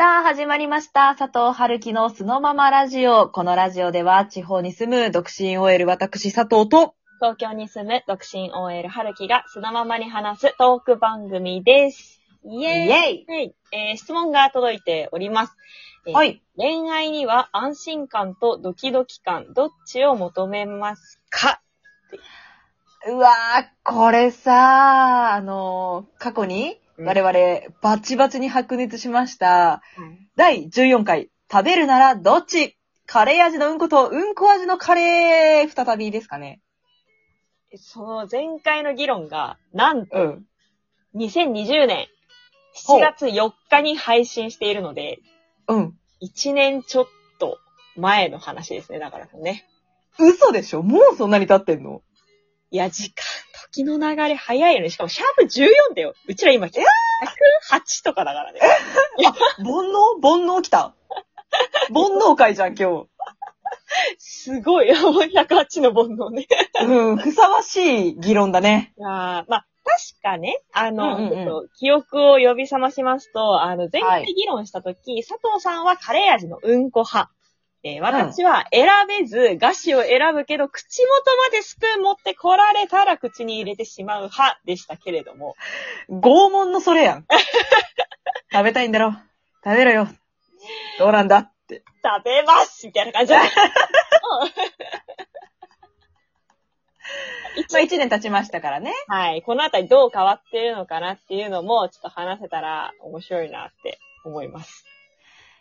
さあ、始まりました。佐藤春樹のそのままラジオ。このラジオでは、地方に住む独身 OL 私佐藤と、東京に住む独身 OL 春樹がそのままに話すトーク番組です。イイエーイェイはい、えー質問が届いております。えーはい。恋愛には安心感とドキドキ感、どっちを求めますか？うわー、これさ、あのー過去に、うん我々、バチバチに白熱しました。第14回、食べるならどっち？カレー味のうんこと、うんこ味のカレー、再びですかね。その前回の議論が、なんとうん。2020年ほう7月4日に配信しているので、うん。1年ちょっと前の話ですね、だからね。嘘でしょ？もうそんなに経ってんの？いや、時間、時の流れ早いよね。しかも、シャープ14だよ。うちら今、108とかだからね。煩悩？煩悩来た煩悩会じゃん、今日。すごい。もう108の煩悩ね。うん、ふさわしい議論だね。いやーまあ、確かね、あの、うんうんうんちょっと記憶を呼び覚ましますと、あの、前はい回議論したとき、佐藤さんはカレー味のうんこ派。えー私は選べず、菓子を選ぶけど、口元までスプーン持って来られたら口に入れてしまう派でしたけれども、拷問のそれやん。食べたいんだろ？食べろよ。どうなんだ？って。食べますみたいな感じだった。まあ一年経ちましたからね。はい。このあたりどう変わってるのかなっていうのも、ちょっと話せたら面白いなって思います。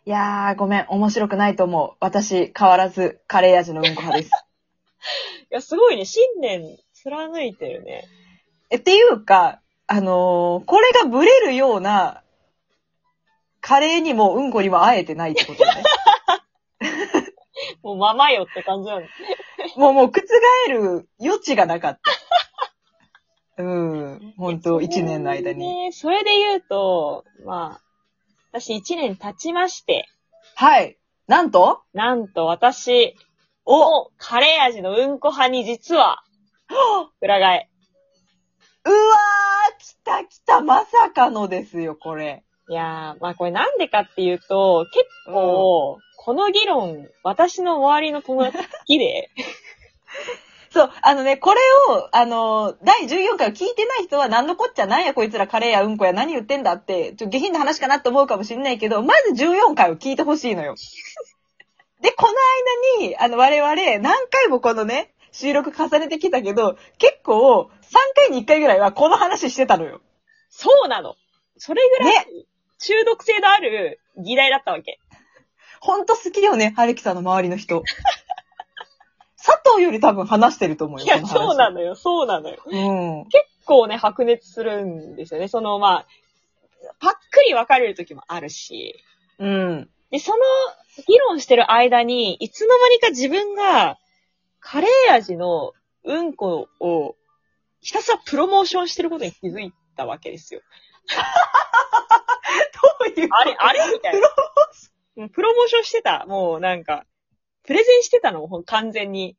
いやー、ごめん。面白くないと思う。私、変わらず、カレー味のうんこ派です。いや、すごいね。信念貫いてるね。え、っていうか、あのーこれがブレるような、カレーにもうんこにもあえてないってことだね。もうままよって感じなんです。もう、もう、覆る余地がなかった。うん。本当一年の間に。ね。それで言うと、まあ、私一年経ちまして、はい。なんと？なんと私、おおカレー味のうんこ派に実は、裏返。うわー、来た来た、まさかのですよ、これ。いやー、まあこれなんでかっていうと、結構、この議論、私の周りの友達好きで、そう、あのね、これを、あの、第14回を聞いてない人は何のこっちゃなんやこいつらカレーやうんこや何言ってんだって、ちょ、下品な話かなって思うかもしれないけど、まず14回を聞いてほしいのよ。で、この間に、あの、我々、何回もこのね、収録重ねてきたけど、結構、3回に1回ぐらいはこの話してたのよ。そうなの。それぐらい、中毒性のある議題だったわけ。ほんと好きよね、はるきさんの周りの人。佐藤より多分話してると思うよ。いや、そうなのよ、そうなのよ。うん。結構ね、白熱するんですよね。その、まあ、パックリ分かれる時もあるし。うん。で、その議論してる間に、いつの間にか自分が、カレー味のうんこを、ひたすらプロモーションしてることに気づいたわけですよ。どういうあれ、あれ？みたいな。プロモーションしてた。もうなんか、プレゼンしてたの？も完全に。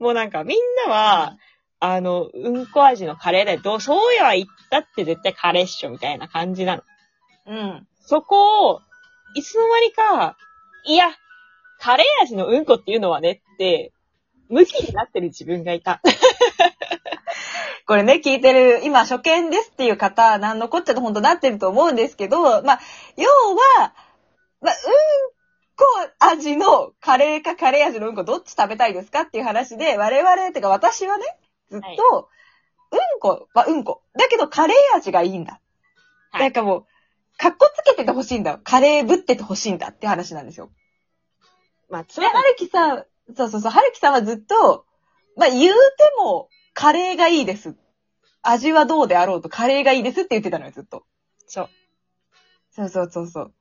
もうなんかみんなは、あの、うんこ味のカレーだよ。どう、そうや言ったって絶対カレーっしょ、みたいな感じなの。うん。そこを、いつの間にか、いや、カレー味のうんこっていうのはねって、向きになってる自分がいた。これね、聞いてる、今初見ですっていう方、なんのこっちゃと本当なってると思うんですけど、まあ、要は、まあ、うんこ味のカレーかカレー味のうんこどっち食べたいですかっていう話で、我々、てか私はね、ずっと、はいうんこはうんこ。だけどカレー味がいいんだ。はいなんかもう、かっこつけててほしいんだ。カレーぶっててほしいんだって話なんですよ。まあ、つで、はるきさん、そうそうそう、はるきさんはずっと、まあ、言うても、カレーがいいです。味はどうであろうと、カレーがいいですって言ってたのよ、ずっと。そう。そうそうそうそう。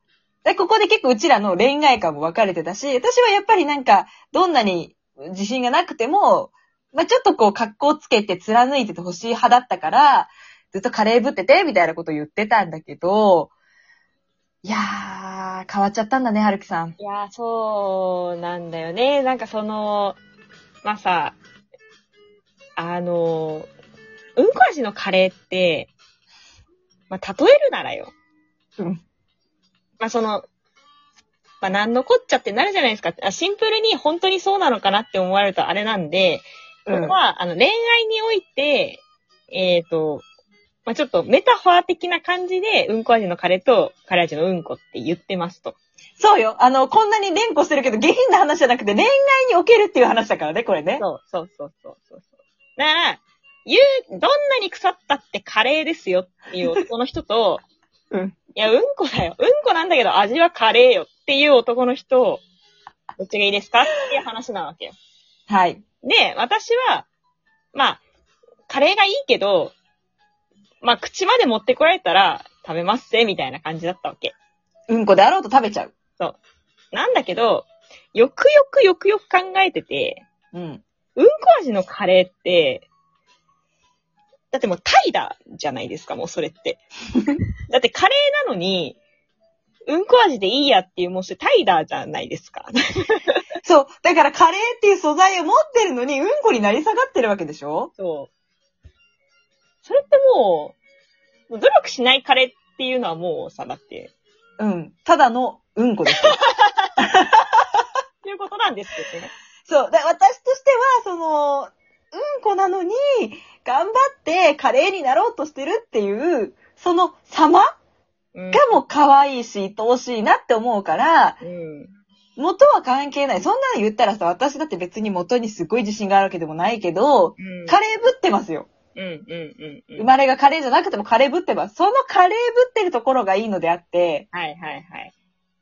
で、ここで結構うちらの恋愛観も分かれてたし、私はやっぱりなんか、どんなに自信がなくても、まあ、ちょっとこう、格好つけて貫いててほしい派だったから、ずっとカレーぶってて、みたいなこと言ってたんだけど、いやー、変わっちゃったんだね、はるきさん。いやー、そうなんだよね。なんかその、まあさ、あの、うんこ味のカレーって、まあ、例えるならよ。うん。まあ、その、まあ、なんのこっちゃってなるじゃないですか。あシンプルに本当にそうなのかなって思われるとあれなんで、これは、あの、恋愛において、えっ、と、まあ、ちょっとメタファー的な感じで、うんこ味のカレーとカレー味のうんこって言ってますと。そうよ。あの、こんなに連呼してるけど、下品な話じゃなくて、恋愛におけるっていう話だからね、これね。そう、そうそうそうそうそう。だから、言う、どんなに腐ったってカレーですよっていう男の人と、うん。いや、うんこだよ。うんこなんだけど味はカレーよっていう男の人、どっちがいいですか？っていう話なわけよ。はい。で、私は、まあ、カレーがいいけど、まあ、口まで持ってこられたら食べますぜ、みたいな感じだったわけ。うんこであろうと食べちゃう。なんだけど、よくよくよくよく考えてて、うん。うんこ味のカレーって、だってもう怠惰じゃないですか、もうそれって。だってカレーなのに、うんこ味でいいやっていう、もうそれ怠惰じゃないですか。そう。だからカレーっていう素材を持ってるのに、うんこになり下がってるわけでしょ？そう。それってもう、もう努力しないカレーっていうのはもうさ、だって、うん。ただのうんこですよ。っていうことなんですよね。そう。だ私としては、その、うんこなのに、頑張ってカレーになろうとしてるっていう、その様うんがもう可愛いし、愛おしいなって思うから、うん。元は関係ない。そんなの言ったらさ、私だって別に元にすごい自信があるわけでもないけど、うん。カレーぶってますよ。うん、うん、うん。うん生まれがカレーじゃなくてもカレーぶってます。そのカレーぶってるところがいいのであって、はい、はい、はい。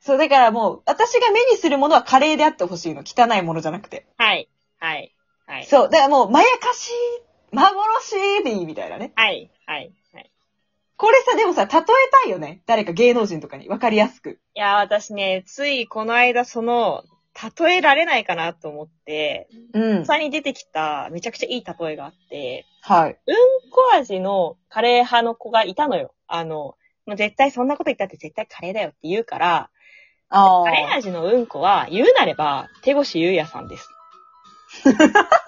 そう、だからもう、私が目にするものはカレーであってほしいの。汚いものじゃなくて。はい、はい、はい。そう、だからもう、まやかし、幻でいいみたいなね。はい、はい、はい。これさ、でもさ、例えたいよね。誰か芸能人とかに。わかりやすく。いや、私ね、ついこの間その、例えられないかなと思って、うん。他に出てきためちゃくちゃいい例えがあって、はい。うんこ味のカレー派の子がいたのよ。あの、もう絶対そんなこと言ったって絶対カレーだよって言うから、あカレーあ。味のうんこは言うなれば手越優也さんです。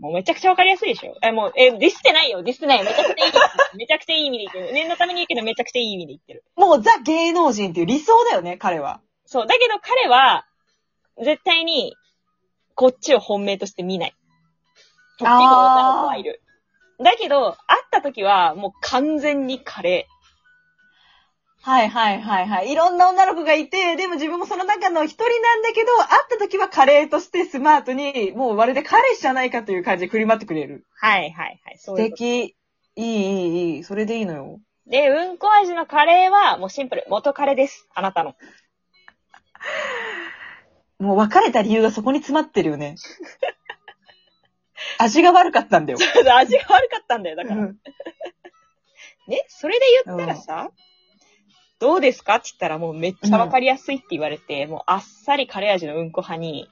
もうめちゃくちゃわかりやすいでしょ？え、もう、え、ディスってないよ、ディスってないよ。めちゃくちゃいい。めちゃくちゃいい意味で言ってる。念のために言うけどめちゃくちゃいい意味で言ってる。もうザ芸能人っていう理想だよね、彼は。そう。だけど彼は、絶対に、こっちを本命として見ない。とっても女の子はいる。だけど、会った時は、もう完全にカレはいはいはいはい。いろんな女の子がいて、でも自分もその中の一人なんだけど、会った時はカレーとしてスマートに、もうまるで彼氏じゃないかという感じで振り回ってくれる。ー。はいはいはい。そ素ういうこと。敵。いいいいいい。それでいいのよ。で、うんこ味のカレーは、もうシンプル。元カレです。あなたの。もう別れた理由がそこに詰まってるよね。味が悪かったんだよ。味が悪かったんだよ、だから。うん ね、それで言ったらさ、どうですか？って言ったらもうめっちゃわかりやすいって言われて、もうあっさりカレー味のうんこ派に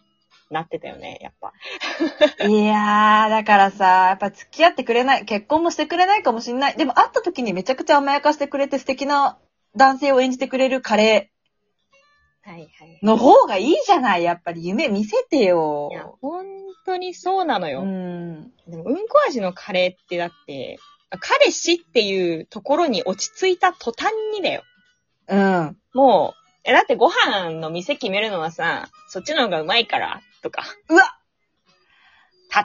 なってたよね、やっぱ。いやー、だからさ、やっぱ付き合ってくれない、結婚もしてくれないかもしんない。でも会った時にめちゃくちゃ甘やかしてくれて素敵な男性を演じてくれるカレはいはい。ーの方がいいじゃない。やっぱり夢見せてよい。や、本当にそうなのよ。うん。でも、うんこ味のカレーってだって、彼氏っていうところに落ち着いた途端にだよ。うん。もう、え、だってご飯の店決めるのはさ、そっちの方がうまいから、とか。うわ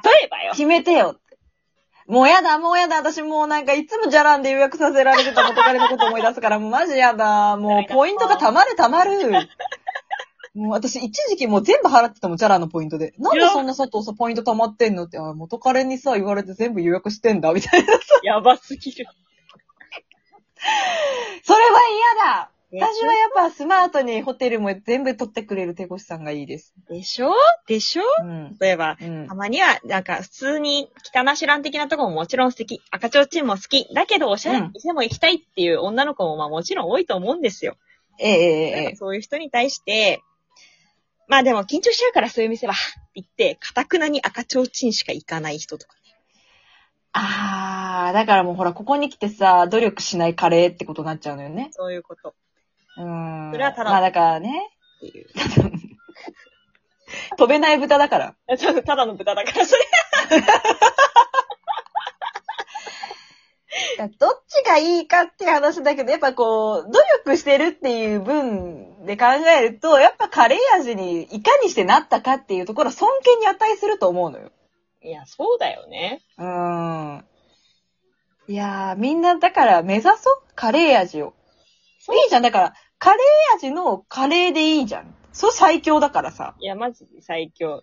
例えばよ。決めてよって。もうやだ、もうやだ。私もうなんかいつもじゃらんで予約させられてた元彼のこと思い出すから、もうマジやだ。もうポイントが溜まる溜まる。もう私一時期もう全部払ってたもん、ジャラのポイントで。なんでそんな佐藤さ、ポイント溜まってんのって、あ元彼にさ、言われて全部予約してんだ、みたいな。やばすぎる。それは嫌だ私はやっぱスマートにホテルも全部取ってくれる手越さんがいいです。でしょ？でしょ？うん。例えば、うんた。まには、なんか、普通に、汚しらん的なとこももちろん素敵。赤ちょうちんも好き。だけど、おしゃれな店も行きたいっていう女の子も、まあもちろん多いと思うんですよ。ええええええ。そういう人に対して、まあでも緊張しちゃうからそういう店は、って言って、かたくなに赤ちょうちんしか行かない人とか。あー、だからもうほら、ここに来てさ、努力しないカレーってことになっちゃうのよね。そういうこと。うーん。それはただまあだからね。っていう。飛べない豚だから。ただただの豚だから、それ。だ どっちがいいかっていう話だけど、やっぱこう、努力してるっていう分で考えると、やっぱカレー味にいかにしてなったかっていうところは尊敬に値すると思うのよ。いや、そうだよね。うーん。いやー、みんなだから目指そうカレー味を。そういいじゃん。だから、カレー味のカレーでいいじゃん。それ最強だからさ。いや、マジで最強。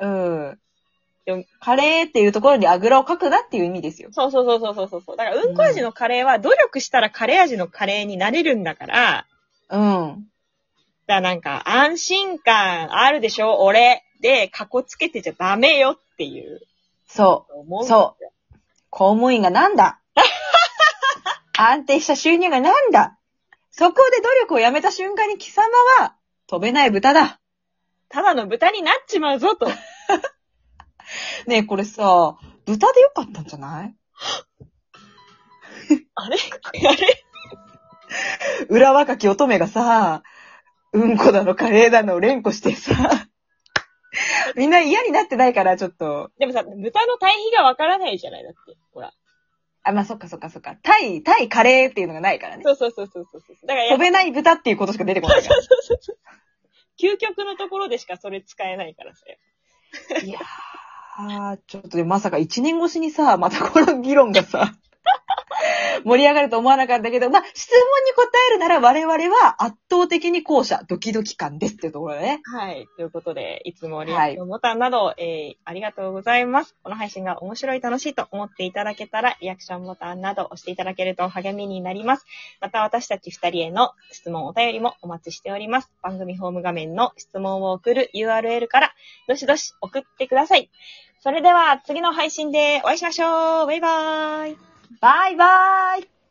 うん。でもカレーっていうところにあぐらをかくなっていう意味ですよ。そうそうそうそうそうそう。だから、うんこ味のカレーは努力したらカレー味のカレーになれるんだから、うん。だからなんか、安心感あるでしょ俺で、かこつけてちゃダメよっていう。そう。思う。そ公務員がなんだ？安定した収入がなんだ？そこで努力をやめた瞬間に貴様は飛べない豚だ。ただの豚になっちまうぞと。ねえ、これさ、豚でよかったんじゃない？あれ？あれ？裏若き乙女がさ、うんこだのカレーだのを連呼してさ、みんな嫌になってないから、ちょっと。でもさ、豚の対比がわからないじゃない？だって。ほら。あ、まあ、そっかそっかそっか。タイ、タイカレーっていうのがないからね。そうそうそうそうそう。だからやっぱ、飛べない豚っていうことしか出てこないか究極のところでしかそれ使えないからさ。ら。いやー、ちょっとでもまさか一年越しにさ、またこの議論がさ、盛り上がると思わなかったけど、まあ、質問に答えるなら我々は圧倒的に後者、ドキドキ感ですっていうところだね。はい。ということで、いつもリアクションボタンなど、えー、ありがとうございます。この配信が面白い、楽しいと思っていただけたら、リアクションボタンなど押していただけると励みになります。また私たち二人への質問、お便りもお待ちしております。番組ホーム画面の質問を送る URL から、どしどし送ってください。それでは、次の配信でお会いしましょうバイバーイバイバイ。